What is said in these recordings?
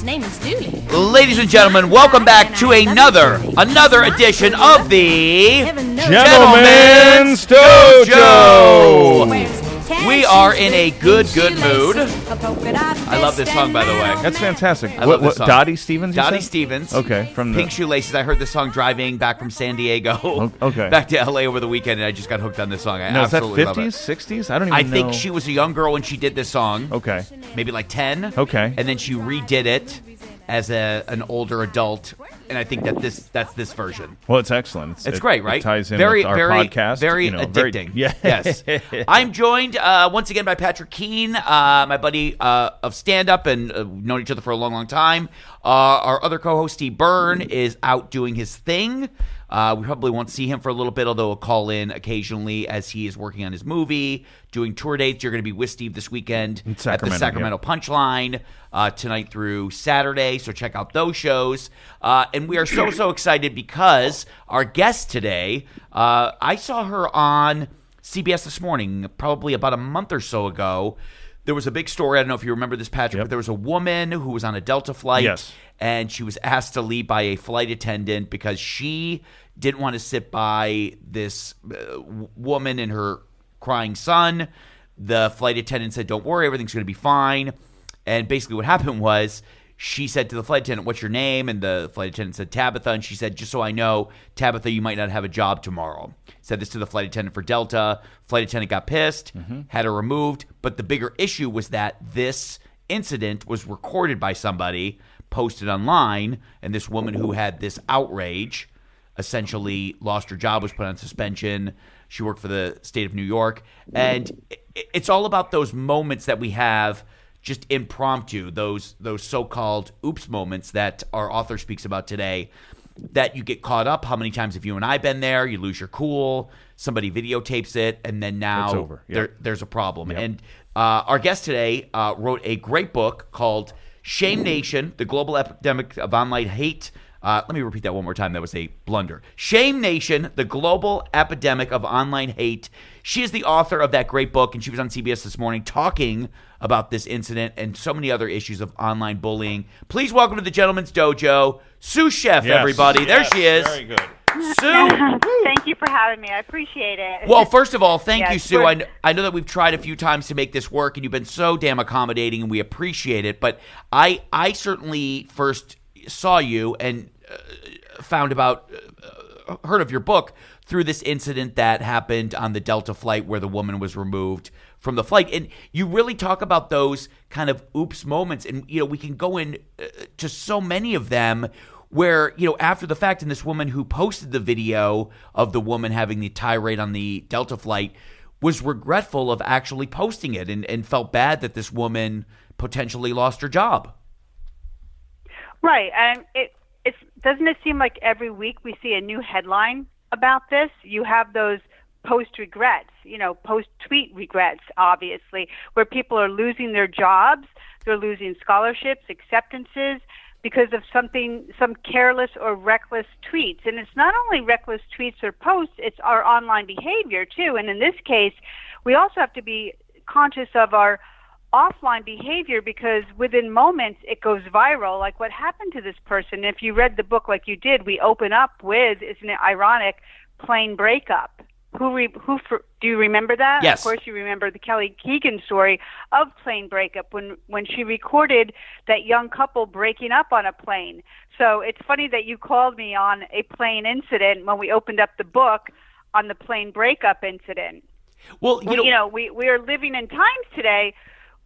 His name is Dooley. Ladies and gentlemen, welcome back to another another edition of the Heaven knows Gentlemen's Dojo. We are in a good, good mood. I love this song, by the way. That's fantastic. I what, love this what, song. Dodie Stevens? you Dodie said? Stevens. Okay, from the Pink Shoelaces. I heard this song driving back from San Diego. O- okay. Back to LA over the weekend, and I just got hooked on this song. I No, is that absolutely love it. fifties, sixties? I don't even I know. think she was a young girl when she did this song. Okay. Maybe like 10. Okay. And then she redid it as a, an older adult. And I think that this that's this version. Well, it's excellent. It's, It's it- great, it right? ties in very, with our very, podcast. very you know, addicting. yeah. Yes. I'm joined uh, once again by Patrick Keane, uh, my buddy uh, of stand up, and uh, known each other for a long, long time. Uh, our other co-host, Steve Byrne, is out doing his thing. Uh, we probably won't see him for a little bit, although he'll call in occasionally as he is working on his movie, doing tour dates. You're going to be with Steve this weekend at the Sacramento, Sacramento Punchline uh, tonight through Saturday. So check out those shows. Uh, and we are so, so excited because our guest today, uh, I saw her on CBS this morning, probably about a month or so ago. There was a big story. I don't know if you remember this, Patrick, Yep. but there was a woman who was on a Delta flight. Yes. And she was asked to leave by a flight attendant because she didn't want to sit by this uh, woman and her crying son. The flight attendant said, Don't worry, everything's going to be fine. And basically, what happened was she said to the flight attendant, What's your name? And the flight attendant said, Tabitha. And she said, Just so I know, Tabitha, you might not have a job tomorrow. Said this to the flight attendant for Delta. Flight attendant got pissed, had her removed. But the bigger issue was that this incident was recorded by somebody, posted online, and this woman who had this outrage essentially lost her job, was put on suspension. She worked for the state of New York. And it's all about those moments that we have just impromptu, those those so-called oops moments that our author speaks about today that you get caught up. How many times have you and I been there? You lose your cool, somebody videotapes it, and then now. Yeah. there, there's a problem. And uh, our guest today uh, wrote a great book called Shame Nation The Global Epidemic of Online Hate. Uh, let me repeat that one more time. That was a blunder. Shame Nation The Global Epidemic of Online Hate. She is the author of that great book, and she was on CBS this morning talking about this incident and so many other issues of online bullying. Please welcome to the Gentleman's Dojo, Sue Scheff, Yes. everybody. There she is. Very good. Sue. Thank you for having me. I appreciate it. Well, first of all, thank you, Sue. I, I know that we've tried a few times to make this work, and you've been so damn accommodating, and we appreciate it. But I, I certainly first saw you and uh, found about, uh, heard of your book through this incident that happened on the Delta flight where the woman was removed from the flight, and you really talk about those kind of oops moments, and you know we can go in uh, to so many of them where you know after the fact and this woman who posted the video of the woman having the tirade on the delta flight was regretful of actually posting it and, and felt bad that this woman potentially lost her job right, and it it's doesn't it seem like every week we see a new headline about this? You have those post regrets, you know, post tweet regrets, obviously, where people are losing their jobs, they're losing scholarships, acceptances because of something some careless or reckless tweets. And it's not only reckless tweets or posts, it's our online behavior too. And in this case, we also have to be conscious of our offline behavior because within moments it goes viral like what happened to this person if you read the book like you did we open up with isn't it ironic plane breakup who re, who for, do you remember that? Yes. of course you remember the Kelly Keegan story of plane breakup when when she recorded that young couple breaking up on a plane. So it's funny that you called me on a plane incident when we opened up the book on the plane breakup incident. Well you know, you know, we, we are living in times today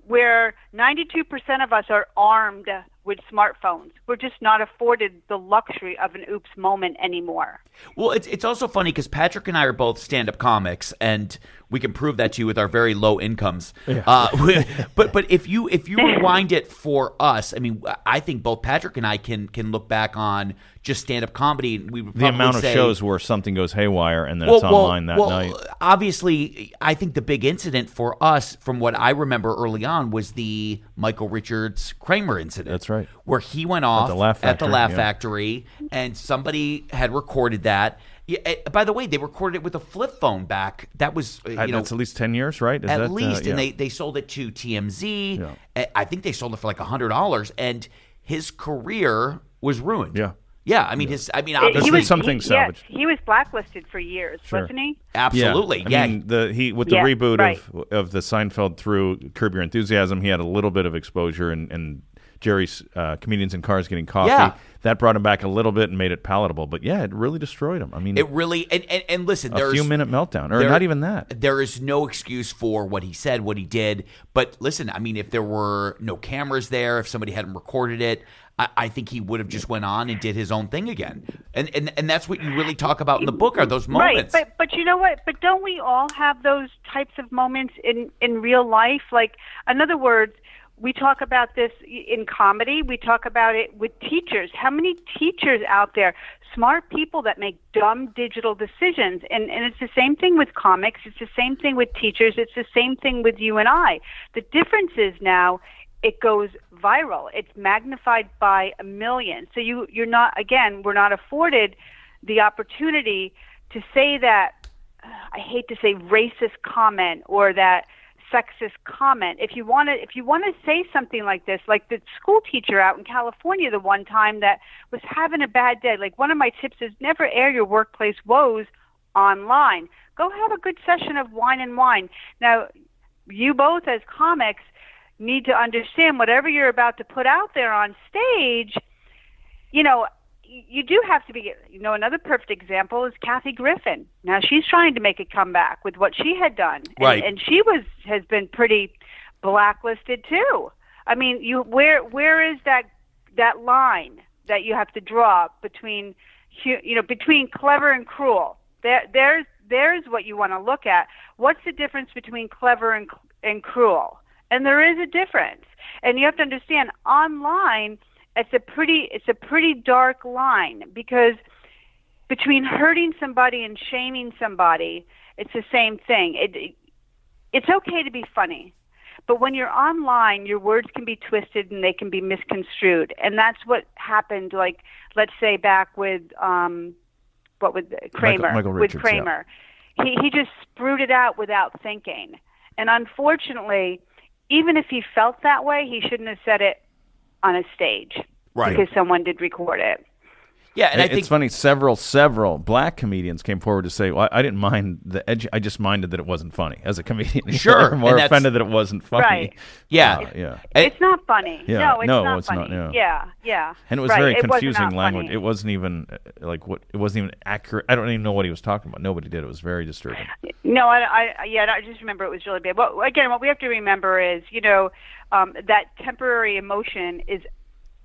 where 92% of us are armed with smartphones. We're just not afforded the luxury of an oops moment anymore. Well, it's it's also funny because Patrick and I are both stand up comics, and we can prove that to you with our very low incomes. Uh, but but if you if you rewind it for us, I mean, I think both Patrick and I can can look back on just stand up comedy. and We The amount of say, shows where something goes haywire and then it's online that well, night. Obviously, I think the big incident for us, from what I remember early on, was the Michael Richards Kramer incident. That's right. Where he went off the Laugh at the Laugh yeah. Factory, and somebody had recorded that. Yeah, eh, by the way, they recorded it with a flip phone back. That was, uh, Uh, you know, That's at least 10 years, right? Is at that, uh, least, yeah. and they, they sold it to TMZ. Yeah. Eh, I think they sold it for like hundred dollars, and his career was ruined. Yeah. Yeah, I mean his. I mean, It- obviously, he was something he, yeah, salvaged. he was blacklisted for years, Sure. wasn't he? absolutely. Yeah, Yeah, I mean, the he with the Yeah, reboot right. of of the Seinfeld through Curb Your Enthusiasm, he had a little bit of exposure, and, and Jerry's uh, comedians in cars getting coffee. Yeah. That brought him back a little bit and made it palatable. But yeah, it really destroyed him. I mean, it really. And and, and listen, a there's few minute meltdown, or there- not even that. There is no excuse for what he said, what he did. But listen, I mean, if there were no cameras there, if somebody hadn't recorded it, I, I think he would have just went on and did his own thing again. And and and that's what you really talk about in the book are those moments. Right, but but you know what? But don't we all have those types of moments in in real life? Like, in other words, we talk about this in comedy. We talk about it with teachers. How many teachers out there, smart people that make dumb digital decisions? And and it's the same thing with comics. It's the same thing with teachers. It's the same thing with you and I. The difference is now it goes viral. It's magnified by a million. So you you're not again, we're not afforded the opportunity to say that uh, I hate to say racist comment or that sexist comment. If you want to if you want to say something like this, like the school teacher out in California the one time that was having a bad day, like one of my tips is never air your workplace woes online. Go have a good session of wine and whine. Now, you both as comics need to understand whatever you're about to put out there on stage, you know, you do have to be, you know, another perfect example is Kathy Griffin. Now she's trying to make a comeback with what she had done. And, Right. And she was, has been pretty blacklisted too. I mean, you, where, where is that, that line that you have to draw between, you know, between clever and cruel? There, there's, there's what you want to look at. What's the difference between clever and, and cruel? And there is a difference. And you have to understand online it's a pretty it's a pretty dark line because between hurting somebody and shaming somebody, it's the same thing. It, it it's okay to be funny. But when you're online, your words can be twisted and they can be misconstrued. And that's what happened like let's say back with um what with Kramer Michael with Richards, yeah. Kramer. He he just spruited it out without thinking. And unfortunately, even if he felt that way, he shouldn't have said it on a stage. Right. Because someone did record it. Yeah, and I think it's funny. Several, several black comedians came forward to say, "Well, I didn't mind the edge. I just minded that it wasn't funny." As a comedian, Sure, more offended that it wasn't funny. Right. Yeah. Uh, yeah. It's not funny. Yeah, No, it's no, not it's not, yeah. yeah, yeah. And it was Right, very confusing not language. funny. It wasn't even uh, like what it wasn't even accurate. I don't even know what he was talking about. Nobody did. It was very disturbing. No, I, I yeah, I just remember it was really bad. Well, again, what we have to remember is, you know, um, that temporary emotion is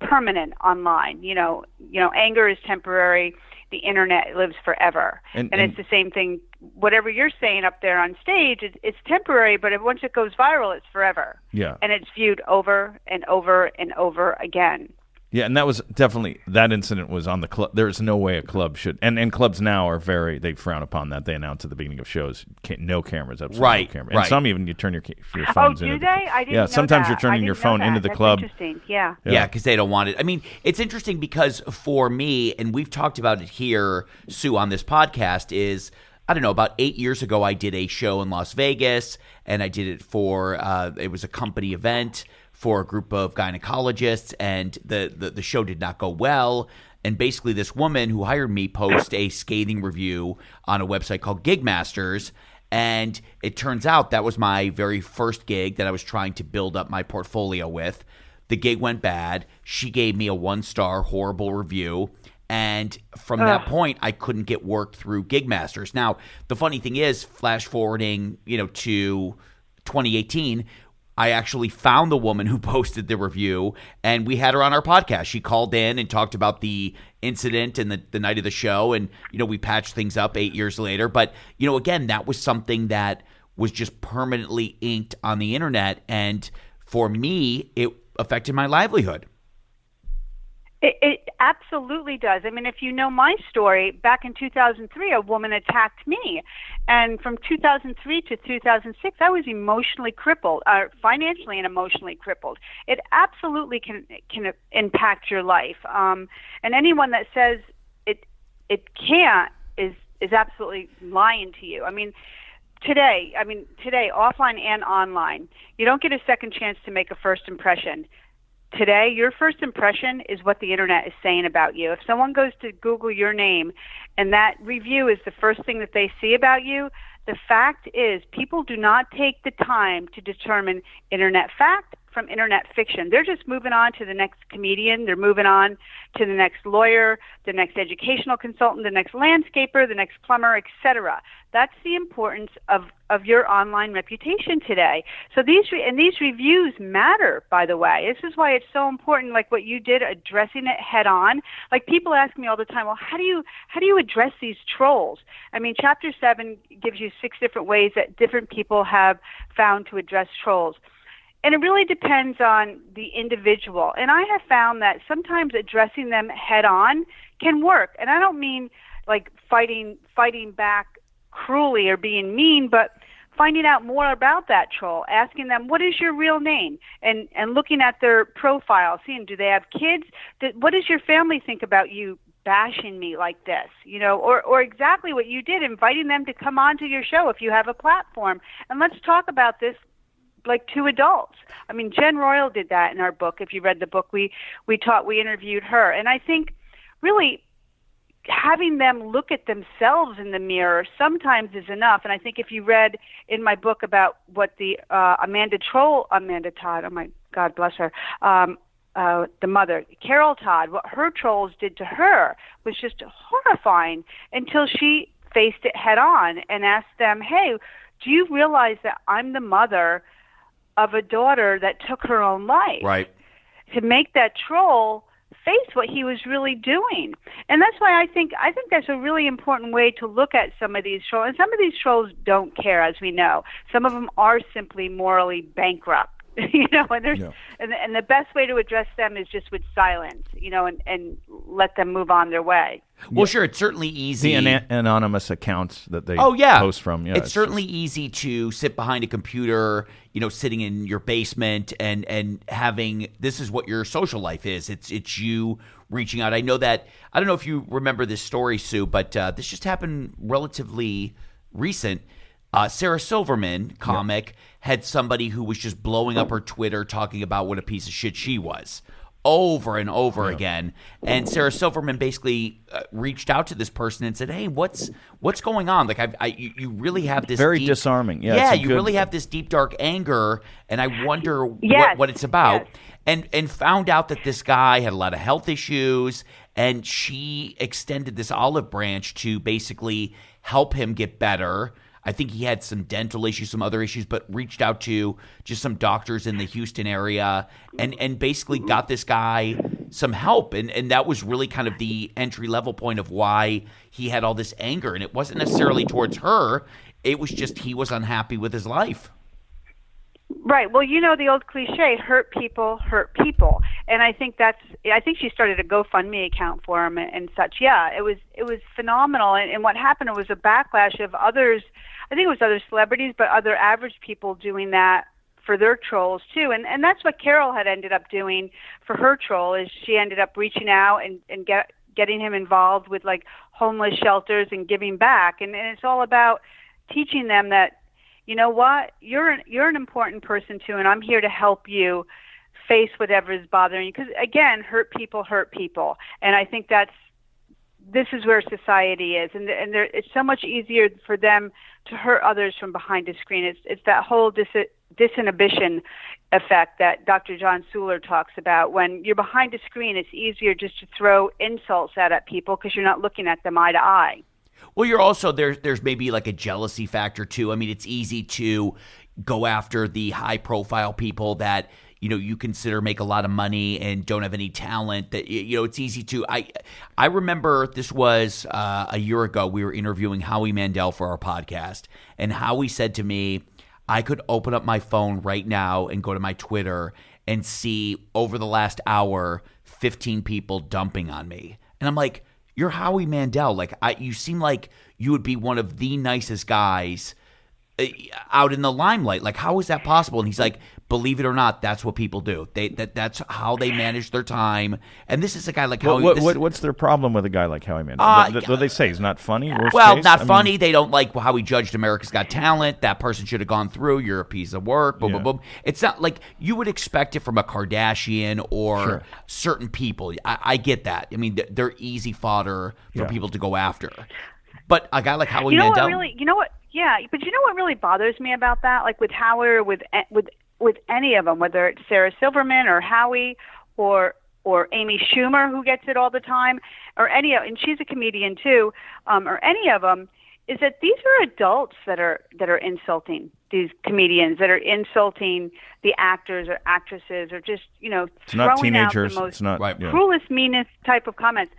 permanent online. You know, you know, anger is temporary. The internet lives forever, And- and, and- it's the same thing. Whatever you're saying up there on stage, it's, it's temporary, but once it goes viral, it's forever. Yeah. and it's viewed over and over and over again. Yeah, and that was definitely that incident was on the club. There's no way a club should, and and clubs now are very they frown upon that. They announce at the beginning of shows, ca no cameras, absolutely Right, no camera. And right. some even you turn your ca- your Oh, phones do into. they? The, I didn't yeah, know sometimes that. you're turning your phone into the That's club. Interesting. Yeah. Yeah, because they don't want it. I mean, it's interesting because for me, and we've talked about it here, Sue, on this podcast, is I don't know, about eight years ago, I did a show in Las Vegas, and I did it for uh, it was a company event for a group of gynecologists, and the, the the show did not go well. And basically, this woman who hired me post a scathing review on a website called Gigmasters. And it turns out that was my very first gig that I was trying to build up my portfolio with. The gig went bad. She gave me a one star horrible review. And from that point, I couldn't get work through Gigmasters. Now, the funny thing is, flash forwarding, you know, to 2018, I actually found the woman who posted the review and we had her on our podcast. She called in and talked about the incident and the, the night of the show. And, you know, we patched things up eight years later. But, you know, again, that was something that was just permanently inked on the internet. And for me, it affected my livelihood. It, it absolutely does. I mean, if you know my story, back in 2003, a woman attacked me. And from 2003 to 2006, I was emotionally crippled, uh, financially and emotionally crippled. It absolutely can, can impact your life. Um, and anyone that says it, it can't is, is absolutely lying to you. I mean, today, I mean, today, offline and online, you don't get a second chance to make a first impression today, your first impression is what the internet is saying about you. If someone goes to Google your name and that review is the first thing that they see about you, the fact is people do not take the time to determine internet fact from internet fiction. They're just moving on to the next comedian, they're moving on to the next lawyer, the next educational consultant, the next landscaper, the next plumber, etc. That's the importance of of your online reputation today. So these re- and these reviews matter, by the way. This is why it's so important like what you did addressing it head on. Like people ask me all the time, "Well, how do you how do you address these trolls?" I mean, chapter 7 gives you six different ways that different people have found to address trolls and it really depends on the individual. And I have found that sometimes addressing them head on can work. And I don't mean like fighting fighting back cruelly or being mean, but finding out more about that troll, asking them what is your real name, and and looking at their profile, seeing do they have kids, that what does your family think about you bashing me like this, you know, or or exactly what you did, inviting them to come onto your show if you have a platform, and let's talk about this like two adults. I mean, Jen Royal did that in our book. If you read the book, we we taught we interviewed her, and I think really having them look at themselves in the mirror sometimes is enough. And I think if you read in my book about what the uh, Amanda Troll, Amanda Todd, oh my God bless her, um, uh, the mother, Carol Todd, what her trolls did to her was just horrifying until she faced it head on and asked them, hey, do you realize that I'm the mother of a daughter that took her own life. Right. To make that troll face what he was really doing. And that's why I think I think that's a really important way to look at some of these trolls. And some of these trolls don't care, as we know. Some of them are simply morally bankrupt. you know, and there's yeah. and and the best way to address them is just with silence, you know, and and let them move on their way. Well, yeah. sure, it's certainly easy. The an- anonymous accounts that they oh yeah post from. Yeah, it's, it's certainly just... easy to sit behind a computer, you know, sitting in your basement and and having this is what your social life is. It's it's you reaching out. I know that I don't know if you remember this story, Sue, but uh, this just happened relatively recent. Uh, Sarah Silverman, comic, yep. had somebody who was just blowing up her Twitter talking about what a piece of shit she was over and over yeah. again. And Sarah Silverman basically uh, reached out to this person and said, "Hey, what's what's going on? Like, I, I you, you really have this very deep, disarming. Yeah, yeah, you good, really have this deep dark anger, and I wonder yes. what, what it's about." Yes. And and found out that this guy had a lot of health issues, and she extended this olive branch to basically help him get better I think he had some dental issues, some other issues, but reached out to just some doctors in the Houston area and and basically got this guy some help. And and that was really kind of the entry level point of why he had all this anger. And it wasn't necessarily towards her. It was just he was unhappy with his life. Right. Well, you know the old cliche, hurt people hurt people. And I think that's I think she started a GoFundMe account for him and, and such. Yeah, it was it was phenomenal and, and what happened was a backlash of others I think it was other celebrities, but other average people doing that for their trolls too. And and that's what Carol had ended up doing for her troll is she ended up reaching out and and get getting him involved with like homeless shelters and giving back. And, and it's all about teaching them that you know what you're an, you're an important person too, and I'm here to help you face whatever is bothering you. Because again, hurt people hurt people, and I think that's this is where society is, and and there, it's so much easier for them to hurt others from behind a screen. It's it's that whole dis, disinhibition effect that Dr. John Suler talks about. When you're behind a screen, it's easier just to throw insults at, at people because you're not looking at them eye to eye. Well, you're also there's there's maybe like a jealousy factor too. I mean, it's easy to go after the high profile people that you know you consider make a lot of money and don't have any talent that you know it's easy to i i remember this was uh, a year ago we were interviewing howie mandel for our podcast and howie said to me i could open up my phone right now and go to my twitter and see over the last hour 15 people dumping on me and i'm like you're howie mandel. Like i you seem like you would be one of the nicest guys out in the limelight. Like, how is that possible? And he's like, believe it or not, that's what people do. They that that's how they manage their time. And this is a guy like Howie. what, what, what's their problem with a guy like Howie Mandel? Uh, what, what they say? He's not funny. Worst well, case? not I mean, funny. they don't like how he judged America's Got Talent. That person should have gone through. You're a piece of work. Boom, Yeah. boom, boom. It's not like you would expect it from a Kardashian or Sure. certain people. I, I get that. I mean, they're easy fodder for Yeah. people to go after. But a guy like Howie you know Mandel, what really you know what yeah but you know what really bothers me about that like with Howard or with with with any of them whether it's Sarah Silverman or Howie or or Amy Schumer who gets it all the time or any of and she's a comedian too um or any of them is that these are adults that are that are insulting these comedians that are insulting the actors or actresses or just you know It's not throwing out teenagers. the most It's not. Right. yeah. cruelest, meanest type of comments.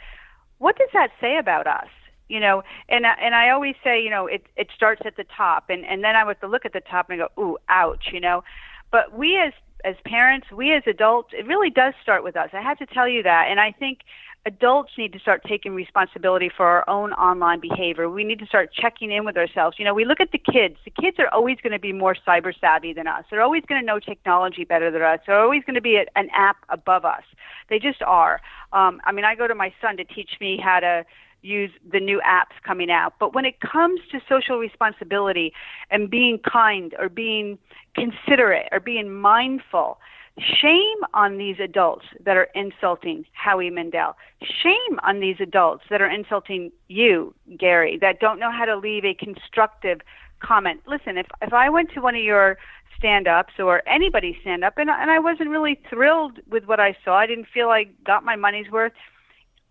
What does that say about us? You know, and I- and I always say, you know, it it starts at the top, and and then I have to look at the top and go, ooh, ouch, you know. But we as as parents, we as adults, it really does start with us. I have to tell you that, and I think adults need to start taking responsibility for our own online behavior. We need to start checking in with ourselves. You know, we look at the kids. The kids are always going to be more cyber savvy than us. They're always going to know technology better than us. They're always going to be an app above us. They just are. Um, I mean, I go to my son to teach me how to use the new apps coming out. But when it comes to social responsibility and being kind or being considerate or being mindful, shame on these adults that are insulting Howie Mandel. Shame on these adults that are insulting you, Gary, that don't know how to leave a constructive comment. Listen, if if I went to one of your stand-ups or anybody's stand-up and and I wasn't really thrilled with what I saw, I didn't feel I got my money's worth.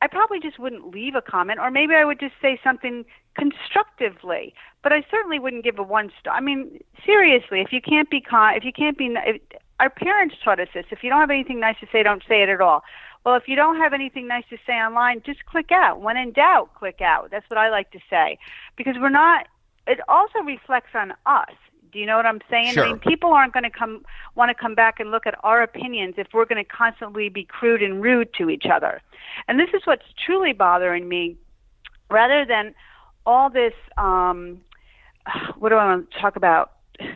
I probably just wouldn't leave a comment, or maybe I would just say something constructively. But I certainly wouldn't give a one star. I mean, seriously, if you can't be con, if you can't be, if, our parents taught us this. If you don't have anything nice to say, don't say it at all. Well, if you don't have anything nice to say online, just click out. When in doubt, click out. That's what I like to say, because we're not. It also reflects on us. Do you know what I'm saying? Sure. I mean, people aren't going to come want to come back and look at our opinions if we're going to constantly be crude and rude to each other. And this is what's truly bothering me, rather than all this. Um, what do I want to talk about?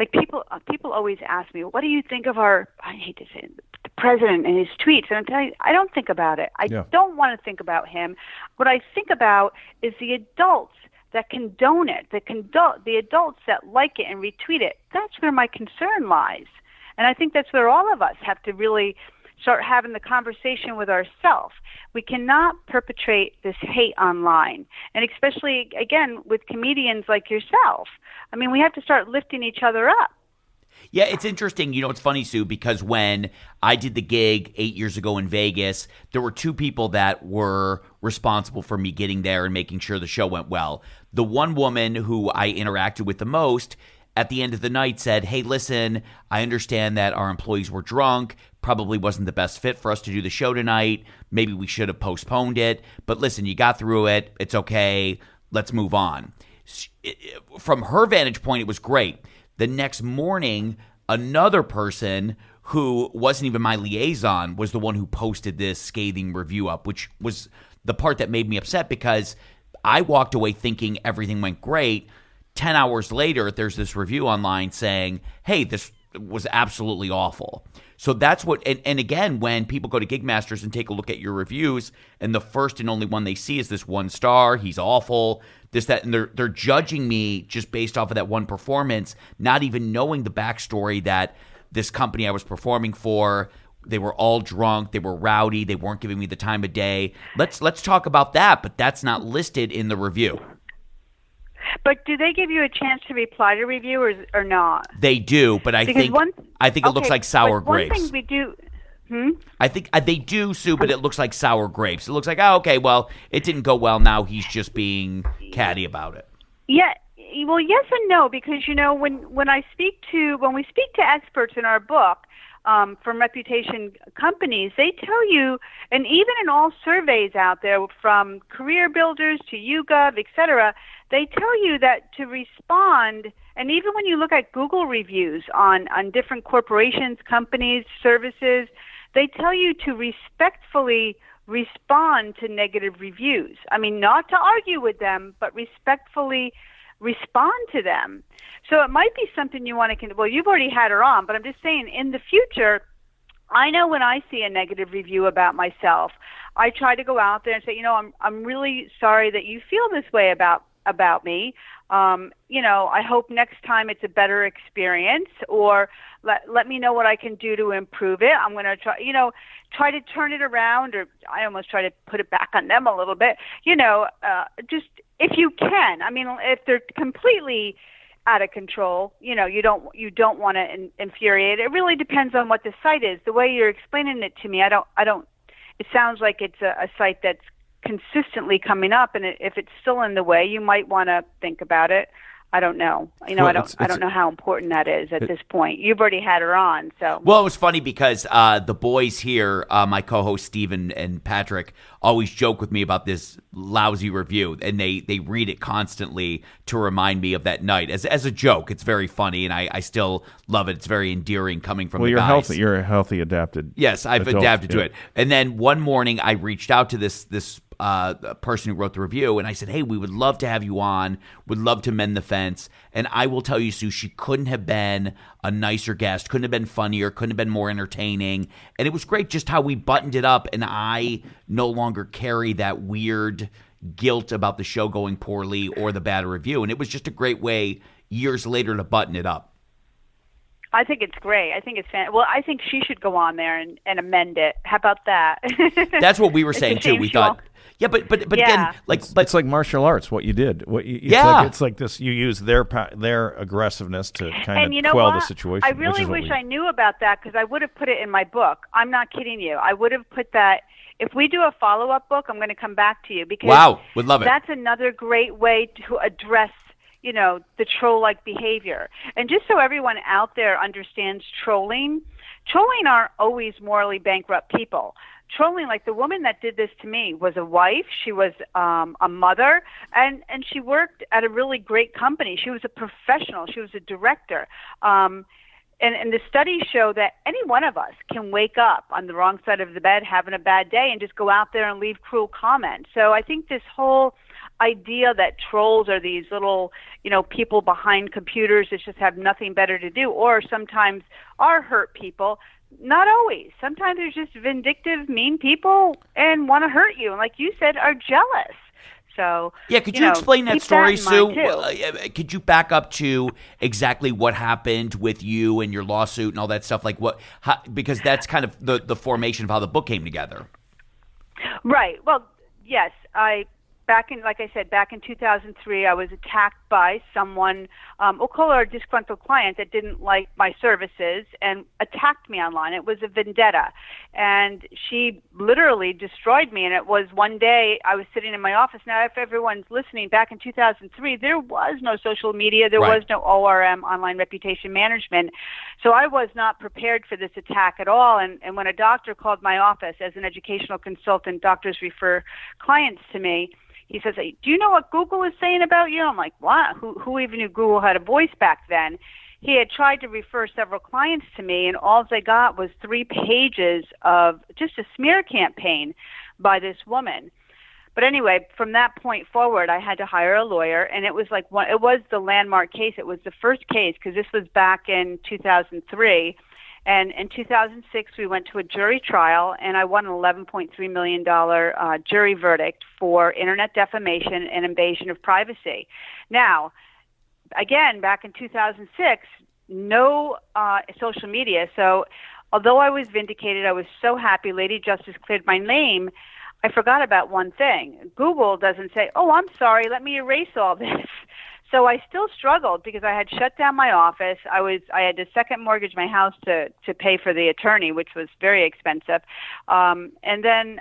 Like people, people always ask me, "What do you think of our?" I hate to say it, the president and his tweets. And I'm telling you, I don't think about it. I Yeah. don't want to think about him. What I think about is the adults that condone it, the condone, the adults that like it and retweet it. That's where my concern lies. And I think that's where all of us have to really start having the conversation with ourselves. We cannot perpetrate this hate online, and especially again with comedians like yourself. I mean, we have to start lifting each other up. Yeah, it's interesting. You know, it's funny, Sue, because when I did the gig eight years ago in Vegas, there were two people that were responsible for me getting there and making sure the show went well. The one woman who I interacted with the most at the end of the night said, Hey, listen, I understand that our employees were drunk. Probably wasn't the best fit for us to do the show tonight. Maybe we should have postponed it. But listen, you got through it. It's okay. Let's move on. From her vantage point, it was great. The next morning, another person who wasn't even my liaison was the one who posted this scathing review up, which was the part that made me upset because I walked away thinking everything went great. 10 hours later, there's this review online saying, hey, this was absolutely awful. So that's what, and, and again, when people go to Gigmasters and take a look at your reviews, and the first and only one they see is this one star, he's awful, this, that, and they're, they're judging me just based off of that one performance, not even knowing the backstory that this company I was performing for, they were all drunk, they were rowdy, they weren't giving me the time of day. Let's let's talk about that, but that's not listed in the review. But do they give you a chance to reply to reviewers or, or not? They do, but I Because think one, I think it looks like sour one grapes. thing we do. Hmm? I think uh, they do, Sue, but it looks like sour grapes. It looks like, oh, okay, well, it didn't go well. Now he's just being catty about it. Yeah, well, yes and no, because you know when when I speak to when we speak to experts in our book um, from reputation companies, they tell you, and even in all surveys out there, from career builders to YouGov, et cetera, they tell you that to respond, and even when you look at Google reviews on on different corporations, companies, services, they tell you to respectfully respond to negative reviews. I mean, not to argue with them, but respectfully respond to them. So it might be something you want to. Well, you've already had her on, but I'm just saying in the future. I know when I see a negative review about myself, I try to go out there and say, you know, I'm I'm really sorry that you feel this way about about me. Um, you know, I hope next time it's a better experience, or let let me know what I can do to improve it. I'm going to try, you know, try to turn it around, or I almost try to put it back on them a little bit. You know, uh, just if you can. I mean, if they're completely out of control, you know, you don't you don't want to in, infuriate. It really depends on what the site is. The way you're explaining it to me, I don't I don't. It sounds like it's a, a site that's consistently coming up, and if it's still in the way, you might want to think about it. I don't know. You know, Well, I don't. it's- I don't know how important that is at this point. You've already had her on, so. Well, it was funny because uh, the boys here, uh, my co-host Steven and Patrick, always joke with me about this lousy review, and they they read it constantly to remind me of that night as as a joke. It's very funny, and I, I still love it. It's very endearing coming from Well, the you're guys. healthy. You're a healthy, adapted. Yes, I've adult, adapted to it. And then one morning, I reached out to this this uh, person who wrote the review, and I said, "Hey, we would love to have you on. Would love to mend the fence." And I will tell you, Sue, she couldn't have been a nicer guest. Couldn't have been funnier. Couldn't have been more entertaining. And it was great just how we buttoned it up. And I no longer carry that weird guilt about the show going poorly or the bad review. And it was just a great way years later to button it up. I think it's great. I think it's fan- well. I think she should go on there and, and amend it. How about that? That's what we were saying too. We thought, yeah, but but but Yeah. again, like It's, but it's like martial arts. What you did. What you, it's Yeah. Like, it's like this. You use their their aggressiveness to kind and of you know quell what? the situation. I really wish we- I knew about that because I would have put it in my book. I'm not kidding you. I would have put that. If we do a follow up book, I'm going to come back to you because Wow, would love it. That's another great way to address you know the troll like behavior. And just so everyone out there understands trolling, trolling aren't always morally bankrupt people. Trolling, like the woman that did this to me, was a wife. She was um, a mother, and and she worked at a really great company. She was a professional. She was a director. Um, and, and the studies show that any one of us can wake up on the wrong side of the bed having a bad day and just go out there and leave cruel comments. So I think this whole idea that trolls are these little, you know, people behind computers that just have nothing better to do or sometimes are hurt people. Not always. Sometimes they're just vindictive, mean people and want to hurt you. And like you said, are jealous. So Yeah, could you, know, explain that story, in Sue? too. Uh, Could you back up to exactly what happened with you and your lawsuit and all that stuff? Like what? How, because that's kind of the the formation of how the book came together. Right. Well, yes, I back in like I said back in 2003 I was attacked by someone um we'll call her a disgruntled client that didn't like my services and attacked me online. It was a vendetta. And she literally destroyed me and it was one day I was sitting in my office. Now if everyone's listening back in 2003 there was no social media, there Right. was no ORM online reputation management. So I was not prepared for this attack at all. And, and when a doctor called my office as an educational consultant, doctors refer clients to me. He says, "Hey, "Do you know what Google is saying about you?" I'm like, "What? Who, who even knew Google had a voice back then?" He had tried to refer several clients to me, and all they got was three pages of just a smear campaign by this woman. But anyway, from that point forward, I had to hire a lawyer, and it was like one. It was the landmark case. It was the first case because this was back in 2003, and in 2006 we went to a jury trial, and I won an 11.3 million dollar uh, jury verdict for internet defamation and invasion of privacy. Now, again, back in 2006, no uh, social media. So, although I was vindicated, I was so happy. Lady Justice cleared my name. I forgot about one thing. Google doesn't say, "Oh, I'm sorry, let me erase all this." So I still struggled because I had shut down my office. I was I had to second mortgage my house to to pay for the attorney, which was very expensive. Um, and then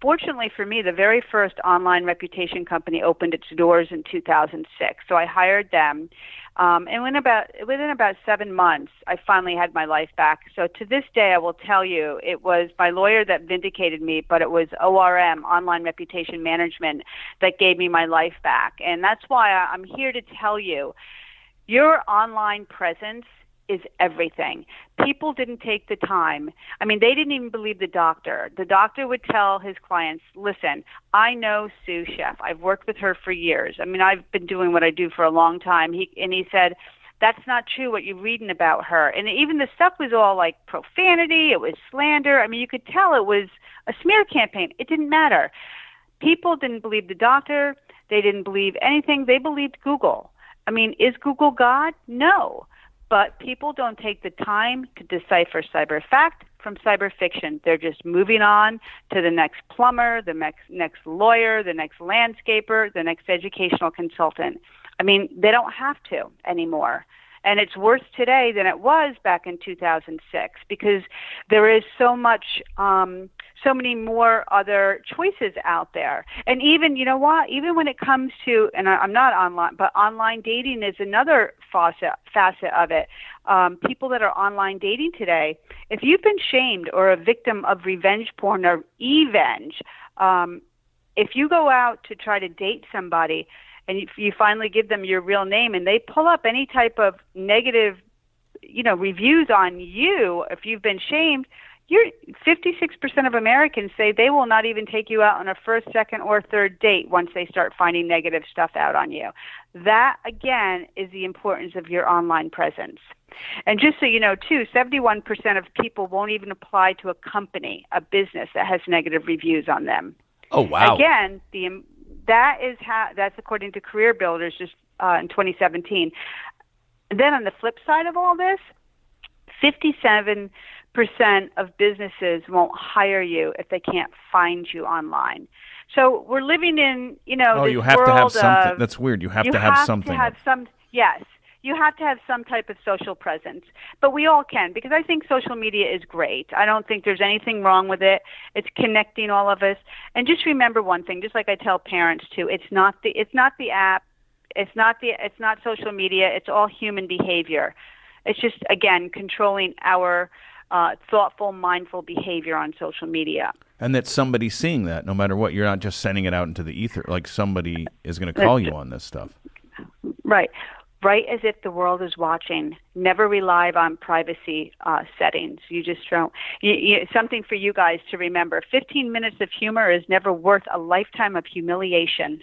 fortunately for me, the very first online reputation company opened its doors in 2006. So I hired them, um, and when about within about seven months, I finally had my life back. So to this day, I will tell you, it was my lawyer that vindicated me, but it was ORM, Online Reputation Management, that gave me my life back, and that's why I'm here to tell you, your online presence is everything. People didn't take the time. I mean, they didn't even believe the doctor. The doctor would tell his clients, listen, I know Sue Scheff. I've worked with her for years. I mean, I've been doing what I do for a long time. He, and he said, that's not true what you're reading about her. And even the stuff was all like profanity, it was slander. I mean, you could tell it was a smear campaign. It didn't matter. People didn't believe the doctor, they didn't believe anything, they believed Google. I mean, is Google God? No but people don't take the time to decipher cyber fact from cyber fiction. They're just moving on to the next plumber, the next next lawyer, the next landscaper, the next educational consultant. I mean, they don't have to anymore. And it's worse today than it was back in 2006 because there is so much um, so many more other choices out there. And even, you know what, even when it comes to, and I, am not online, but online dating is another facet, facet of it. Um, people that are online dating today, if you've been shamed or a victim of revenge porn or evenge, um, if you go out to try to date somebody and you, you finally give them your real name and they pull up any type of negative you know reviews on you if you've been shamed you're 56% of Americans say they will not even take you out on a first, second, or third date once they start finding negative stuff out on you. That, again, is the importance of your online presence. And just so you know, too, 71% of people won't even apply to a company, a business that has negative reviews on them. Oh, wow. Again, the that is how that's according to Career Builders just uh, in 2017. then on the flip side of all this, 57 percent of businesses won't hire you if they can't find you online. So we're living in, you know, oh, you have to have something. Of, That's weird. You have you to have, have something. To have some, yes, you have to have some type of social presence. But we all can because I think social media is great. I don't think there's anything wrong with it. It's connecting all of us. And just remember one thing, just like I tell parents too, it's not the it's not the app, it's not the it's not social media, it's all human behavior. It's just again controlling our uh, thoughtful, mindful behavior on social media. And that somebody's seeing that no matter what. You're not just sending it out into the ether. Like somebody is going to call you on this stuff. Right. Right as if the world is watching. Never rely on privacy uh, settings. You just don't. You, you, something for you guys to remember 15 minutes of humor is never worth a lifetime of humiliation.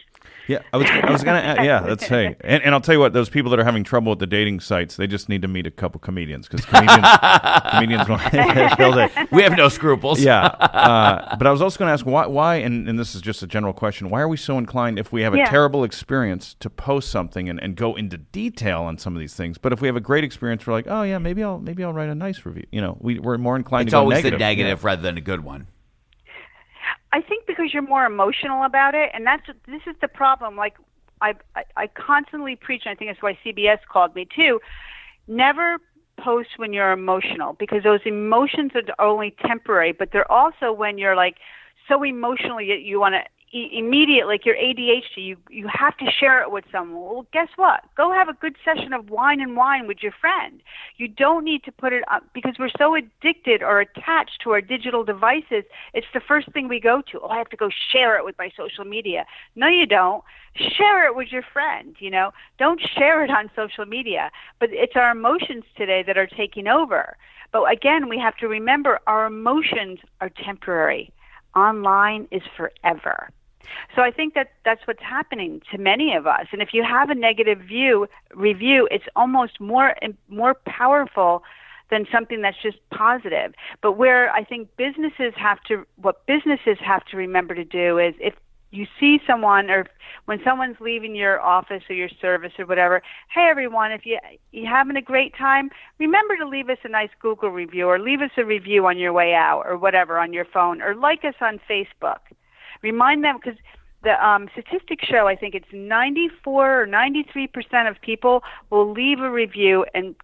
Yeah, I was, I was gonna. Yeah, that's hey, and, and I'll tell you what. Those people that are having trouble with the dating sites, they just need to meet a couple comedians because comedians, comedians, we have no scruples. Yeah, uh, but I was also going to ask why, why, and, and this is just a general question. Why are we so inclined, if we have a yeah. terrible experience, to post something and, and go into detail on some of these things? But if we have a great experience, we're like, oh yeah, maybe I'll maybe I'll write a nice review. You know, we we're more inclined. It's to go always negative. the negative yeah. rather than a good one. I think because you're more emotional about it, and that's this is the problem. Like I, I, I constantly preach, and I think that's why CBS called me too. Never post when you're emotional because those emotions are only temporary, but they're also when you're like so emotionally you, you want to immediate like your ADHD you you have to share it with someone. Well guess what? Go have a good session of wine and whine with your friend. You don't need to put it up because we're so addicted or attached to our digital devices it's the first thing we go to. Oh I have to go share it with my social media. No you don't. Share it with your friend you know? Don't share it on social media. But it's our emotions today that are taking over. But again we have to remember our emotions are temporary. Online is forever so I think that that's what's happening to many of us. And if you have a negative view review, it's almost more more powerful than something that's just positive. But where I think businesses have to what businesses have to remember to do is if you see someone or when someone's leaving your office or your service or whatever, hey everyone, if you you having a great time, remember to leave us a nice Google review or leave us a review on your way out or whatever on your phone or like us on Facebook remind them because the um, statistics show I think it's 94 or 93 percent of people will leave a review and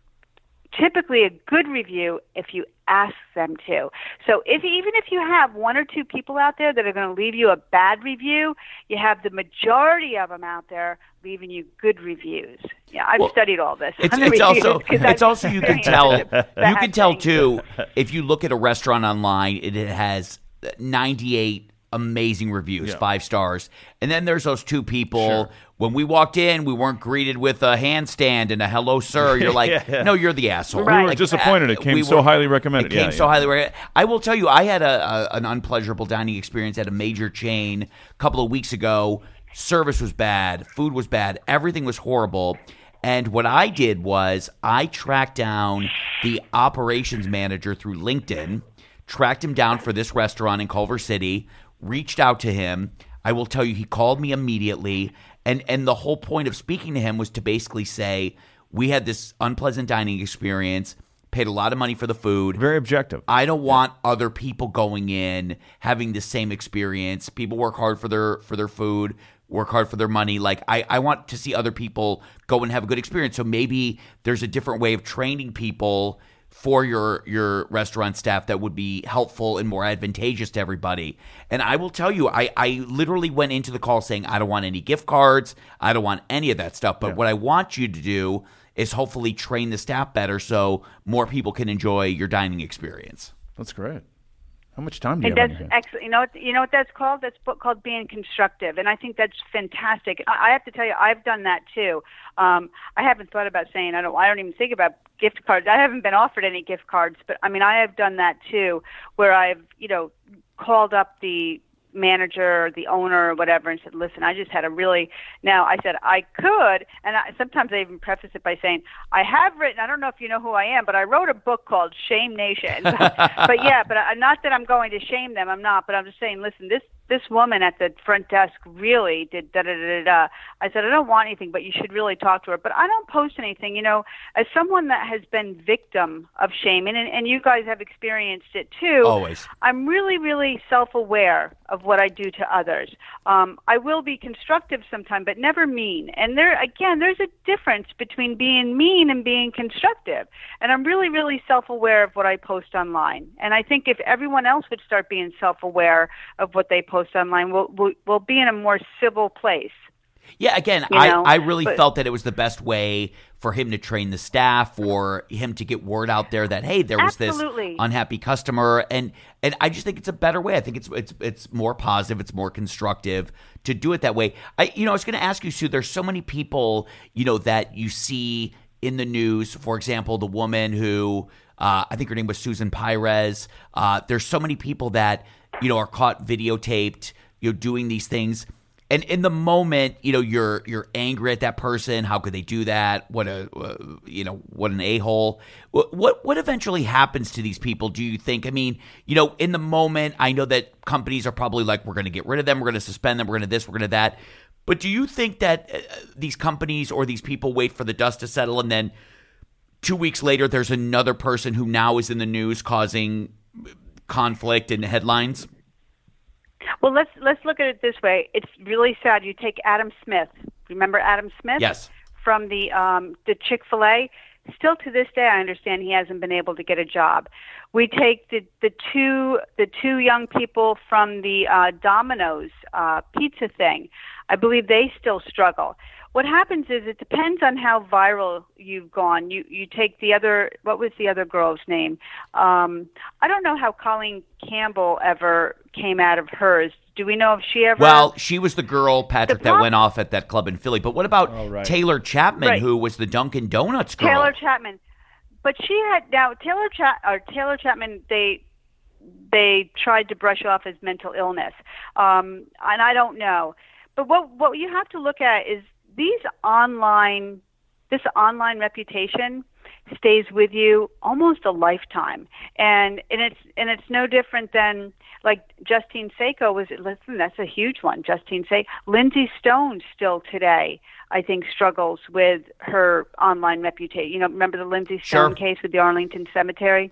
typically a good review if you ask them to. So if even if you have one or two people out there that are going to leave you a bad review, you have the majority of them out there leaving you good reviews. Yeah, I've well, studied all this. It's, it's also it's also you can tell you can tell too if you look at a restaurant online, it has 98 amazing reviews, Yeah. five stars. And then there's those two people. Sure. When we walked in, we weren't greeted with a handstand and a hello, sir. You're like, Yeah. no, you're the asshole. Right. We were Like, disappointed. It uh, came we so were- highly recommended. It came Yeah, so yeah. highly recommended. I will tell you, I had a, a an unpleasurable dining experience at a major chain a couple of weeks ago. Service was bad, food was bad, everything was horrible. And what I did was I tracked down the operations manager through LinkedIn, tracked him down for this restaurant in Culver City, reached out to him. I will tell you, he called me immediately. And, and the whole point of speaking to him was to basically say, we had this unpleasant dining experience, paid a lot of money for the food. Very objective. I don't want other people going in having the same experience. People work hard for their for their food, work hard for their money. Like I, I want to see other people go and have a good experience. So maybe there's a different way of training people for your your restaurant staff that would be helpful and more advantageous to everybody. And I will tell you, I, I literally went into the call saying I don't want any gift cards, I don't want any of that stuff. But what I want you to do is hopefully train the staff better so more people can enjoy your dining experience. That's great. How much time do you And have on that's your excellent. You know, what, you know what that's called? That's book called Being Constructive, and I think that's fantastic. I, I have to tell you, I've done that too. Um, I haven't thought about saying I don't. I don't even think about gift cards. I haven't been offered any gift cards, but I mean, I have done that too, where I've you know called up the manager or the owner or whatever and said, "Listen, I just had a really." Now I said I could, and I, sometimes I even preface it by saying, "I have written." I don't know if you know who I am, but I wrote a book called Shame Nation. but yeah, but I, not that I'm going to shame them. I'm not. But I'm just saying, listen, this this woman at the front desk really did da da da da. I said, I don't want anything, but you should really talk to her. But I don't post anything. You know, as someone that has been victim of shaming, and and you guys have experienced it too. Always. I'm really, really self-aware of what I do to others. Um, I will be constructive sometimes, but never mean. And there, again, there's a difference between being mean and being constructive. And I'm really, really self-aware of what I post online. And I think if everyone else would start being self-aware of what they post online, we'll we'll, we'll be in a more civil place. Yeah, again, You I, I really but- felt that it was the best way for him to train the staff, for him to get word out there that hey, there was Absolutely. this unhappy customer, and and I just think it's a better way. I think it's it's it's more positive, it's more constructive to do it that way. I you know I was going to ask you, Sue. There's so many people you know that you see in the news. For example, the woman who uh, I think her name was Susan Pires. Uh, there's so many people that you know are caught videotaped, you know, doing these things and in the moment, you know, you're you're angry at that person. How could they do that? What a uh, you know, what an a hole. What, what what eventually happens to these people? Do you think? I mean, you know, in the moment, I know that companies are probably like, we're going to get rid of them, we're going to suspend them, we're going to this, we're going to that. But do you think that uh, these companies or these people wait for the dust to settle, and then two weeks later, there's another person who now is in the news causing conflict and headlines? Well, let's let's look at it this way. It's really sad. You take Adam Smith. Remember Adam Smith? Yes. From the um, the Chick Fil A. Still to this day, I understand he hasn't been able to get a job. We take the the two the two young people from the uh, Domino's uh, pizza thing. I believe they still struggle. What happens is it depends on how viral you've gone. You you take the other what was the other girl's name? Um, I don't know how Colleen Campbell ever came out of hers. Do we know if she ever? Well, she was the girl, Patrick, The that went off at that club in Philly. But what about Oh, right. Taylor Chapman, Right. who was the Dunkin' Donuts girl? Taylor Chapman. But she had now Taylor Cha- or Taylor Chapman. They they tried to brush off as mental illness, um, and I don't know. But what what you have to look at is these online this online reputation stays with you almost a lifetime. And and it's and it's no different than like Justine Sacco was listen that's a huge one. Justine Sacco Lindsay Stone still today I think struggles with her online reputation you know remember the Lindsay Stone Sure. case with the Arlington Cemetery?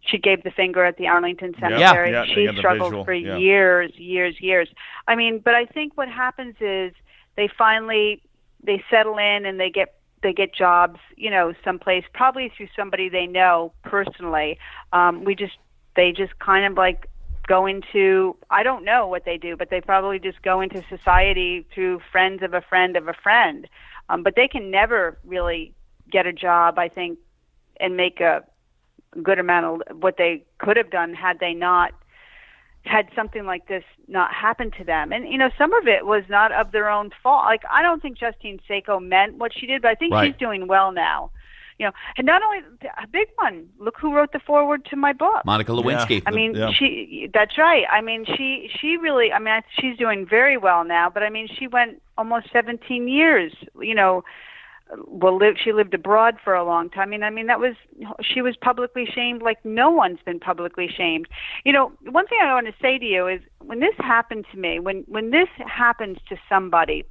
She gave the finger at the Arlington Cemetery. Yeah, they she struggled for yeah. years years years. I mean but I think what happens is they finally they settle in and they get they get jobs, you know, someplace probably through somebody they know personally. Um, we just they just kind of like go into I don't know what they do, but they probably just go into society through friends of a friend of a friend. Um, but they can never really get a job, I think, and make a good amount of what they could have done had they not had something like this not happen to them. And you know, some of it was not of their own fault. Like I don't think Justine Sacco meant what she did, but I think right. she's doing well now. You know, and not only a big one. Look who wrote the foreword to my book, Monica Lewinsky. Yeah. I mean, Yeah. she. That's right. I mean, she. She really. I mean, she's doing very well now. But I mean, she went almost 17 years. You know, well, live. She lived abroad for a long time. Mean, I mean, that was. She was publicly shamed like no one's been publicly shamed. You know, one thing I want to say to you is when this happened to me, when when this happens to somebody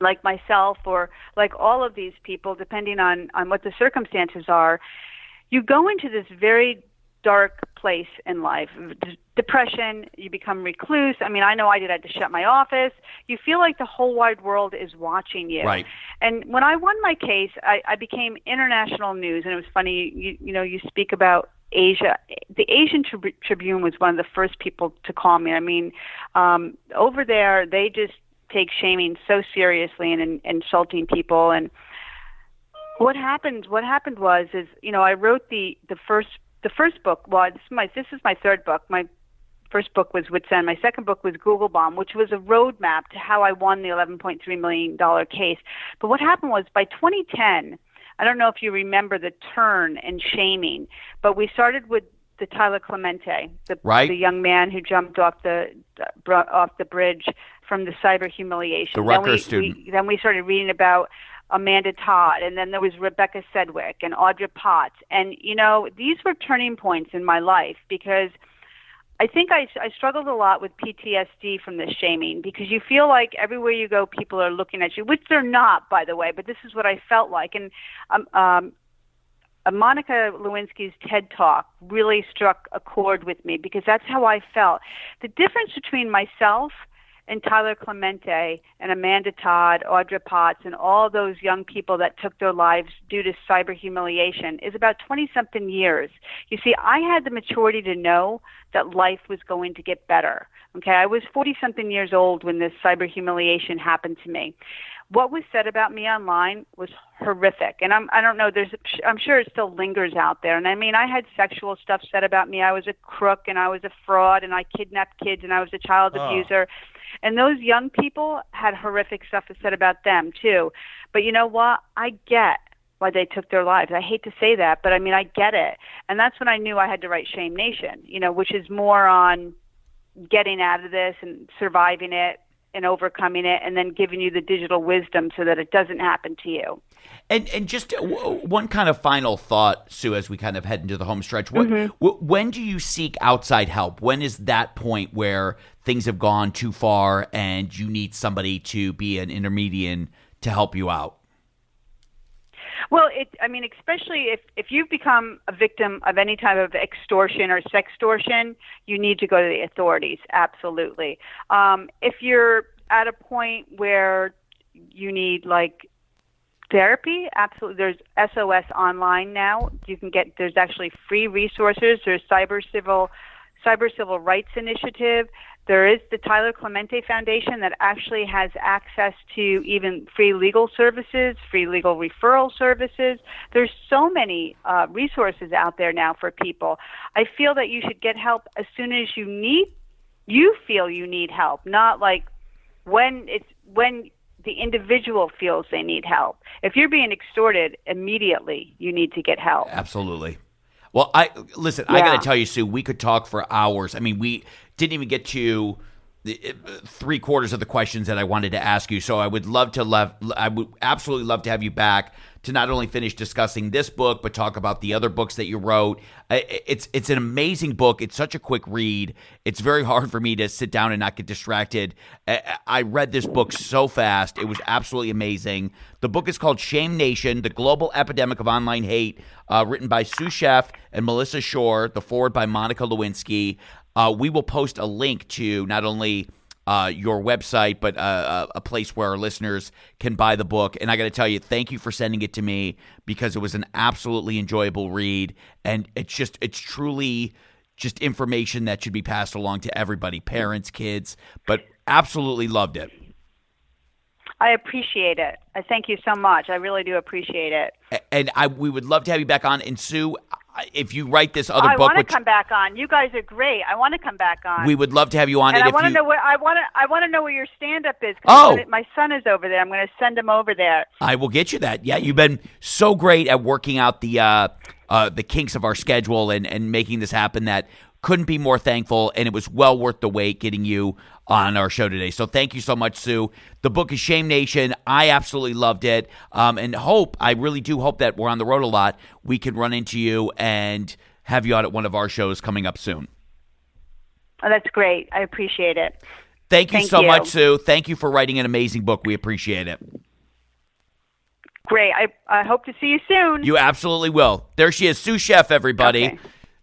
like myself or like all of these people, depending on, on what the circumstances are, you go into this very dark place in life. D- depression, you become recluse. I mean, I know I did. I had to shut my office. You feel like the whole wide world is watching you. Right. And when I won my case, I, I became international news. And it was funny, you, you know, you speak about Asia. The Asian Tri- Tribune was one of the first people to call me. I mean, um, over there, they just take shaming so seriously and, and insulting people. And what happened? What happened was, is you know, I wrote the the first the first book. Well, this is my this is my third book. My first book was Wits End. My second book was Google Bomb, which was a roadmap to how I won the 11.3 million dollar case. But what happened was by 2010, I don't know if you remember the turn and shaming, but we started with the Tyler Clementi, the, Right. the young man who jumped off the off the bridge from the cyber humiliation. The then Rutgers we, student. We, then we started reading about Amanda Todd, and then there was Rebecca Sedgwick and Audrie Potts, and you know these were turning points in my life because I think I, I struggled a lot with PTSD from this shaming because you feel like everywhere you go, people are looking at you, which they're not, by the way. But this is what I felt like, and um, um, uh, Monica Lewinsky's TED Talk really struck a chord with me because that's how I felt. The difference between myself and Tyler Clementi and Amanda Todd, Audrie Potts, and all those young people that took their lives due to cyber humiliation is about 20 something years. You see, I had the maturity to know that life was going to get better. Okay, I was 40 something years old when this cyber humiliation happened to me. What was said about me online was horrific, and I'm I don't know. There's I'm sure it still lingers out there. And I mean, I had sexual stuff said about me. I was a crook, and I was a fraud, and I kidnapped kids, and I was a child Oh. abuser. And those young people had horrific stuff said about them too. But you know what? I get why they took their lives. I hate to say that, but I mean I get it. And that's when I knew I had to write Shame Nation, you know, which is more on getting out of this and surviving it and overcoming it and then giving you the digital wisdom so that it doesn't happen to you. And and just uh, w- one kind of final thought, Sue, as we kind of head into the home stretch. What, Mm-hmm. w- when do you seek outside help? When is that point where things have gone too far and you need somebody to be an intermediate to help you out? Well, it I mean especially if if you've become a victim of any type of extortion or sextortion, you need to go to the authorities absolutely. Um if you're at a point where you need like therapy absolutely there's sos online now you can get there's actually free resources there's cyber civil cyber civil rights initiative there is the tyler clementi foundation that actually has access to even free legal services free legal referral services there's so many uh, resources out there now for people i feel that you should get help as soon as you need you feel you need help not like when it's when the individual feels they need help. If you're being extorted, immediately you need to get help. Absolutely. Well, I listen. I got to tell you, Sue. We could talk for hours. I mean, we didn't even get to the, uh, three quarters of the questions that I wanted to ask you. So I would love to love. I would absolutely love to have you back to not only finish discussing this book, but talk about the other books that you wrote. It's it's an amazing book. It's such a quick read. It's very hard for me to sit down and not get distracted. I read this book so fast. It was absolutely amazing. The book is called Shame Nation: The Global Epidemic of Online Hate, uh, written by Sue Scheff and Melissa Schorr. The forward by Monica Lewinsky. Uh, we will post a link to not only uh, your website, but uh, a a place where our listeners can buy the book. And I got to tell you, thank you for sending it to me because it was an absolutely enjoyable read, and it's just it's truly just information that should be passed along to everybody, parents, kids. But absolutely loved it. I appreciate it. I thank you so much. I really do appreciate it. And I we would love to have you back on. And Sue, I, if you write this other I book, I want to come back on. You guys are great. I want to come back on. we would love to have you on. and it I want to you, know what I want to. I want to know where your stand-up is. 'cause Oh. Gonna- my son is over there. I'm going to send him over there. I will get you that. Yeah, you've been so great at working out the uh, uh, the kinks of our schedule and and making this happen. That couldn't be more thankful, and it was well worth the wait getting you on our show today. So thank you so much, Sue. The book is Shame Nation. I absolutely loved it, um, and hope I really do hope that we're on the road a lot. We can run into you and have you out at one of our shows coming up soon. Oh, that's great. I appreciate it. Thank you Thank so you. much, Sue. Thank you for writing an amazing book. We appreciate it. Great. I I hope to see you soon. You absolutely will. There she is, Sue Scheff, everybody. Okay.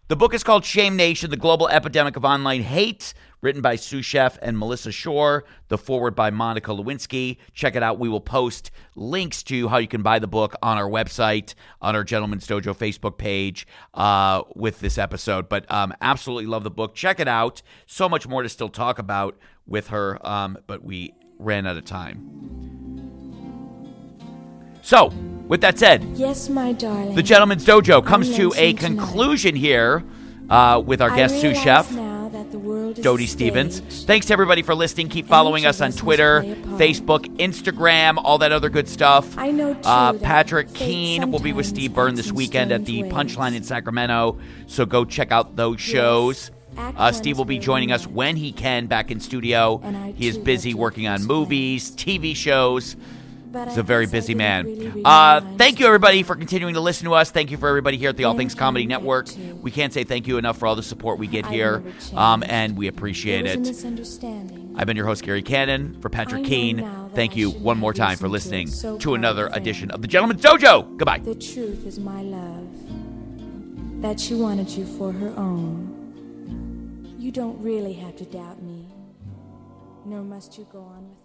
The book is called Shame Nation The Global Epidemic of Online Hate, written by Sue Scheff and Melissa Schorr. The forward by Monica Lewinsky. Check it out. We will post links to how you can buy the book on our website, on our Gentleman's Dojo Facebook page uh, with this episode. But um, absolutely love the book. Check it out. So much more to still talk about with her, um, but we ran out of time. So, with that said, Yes, my darling. the Gentleman's Dojo comes to a mentioning tonight. conclusion here uh, with our I guest sous chef, now Dodie Stevens. Thanks to everybody for listening. Keep following us on Twitter, play a part. Facebook, Instagram, all that other good stuff. I know, too, Uh, Patrick Keane will be with Steve Byrne this weekend at the Punchline in Sacramento. So go check out those shows. Uh, Steve will be joining us when he can back in studio. He is busy working on movies, TV shows. But He's I a very busy man. really Uh, thank you, everybody, for continuing to listen to us. Thank you for everybody here at the All Things Comedy. Network. We can't say thank you enough for all the support we get I here, um, and we appreciate There was a it. I've been your host, Gary Cannon. For Patrick Keane, thank you one more time for to listening so to another thing. edition of the Gentleman's Dojo. Goodbye. The truth is my love. That she wanted you for her own. You don't really have to doubt me. Nor must you go on.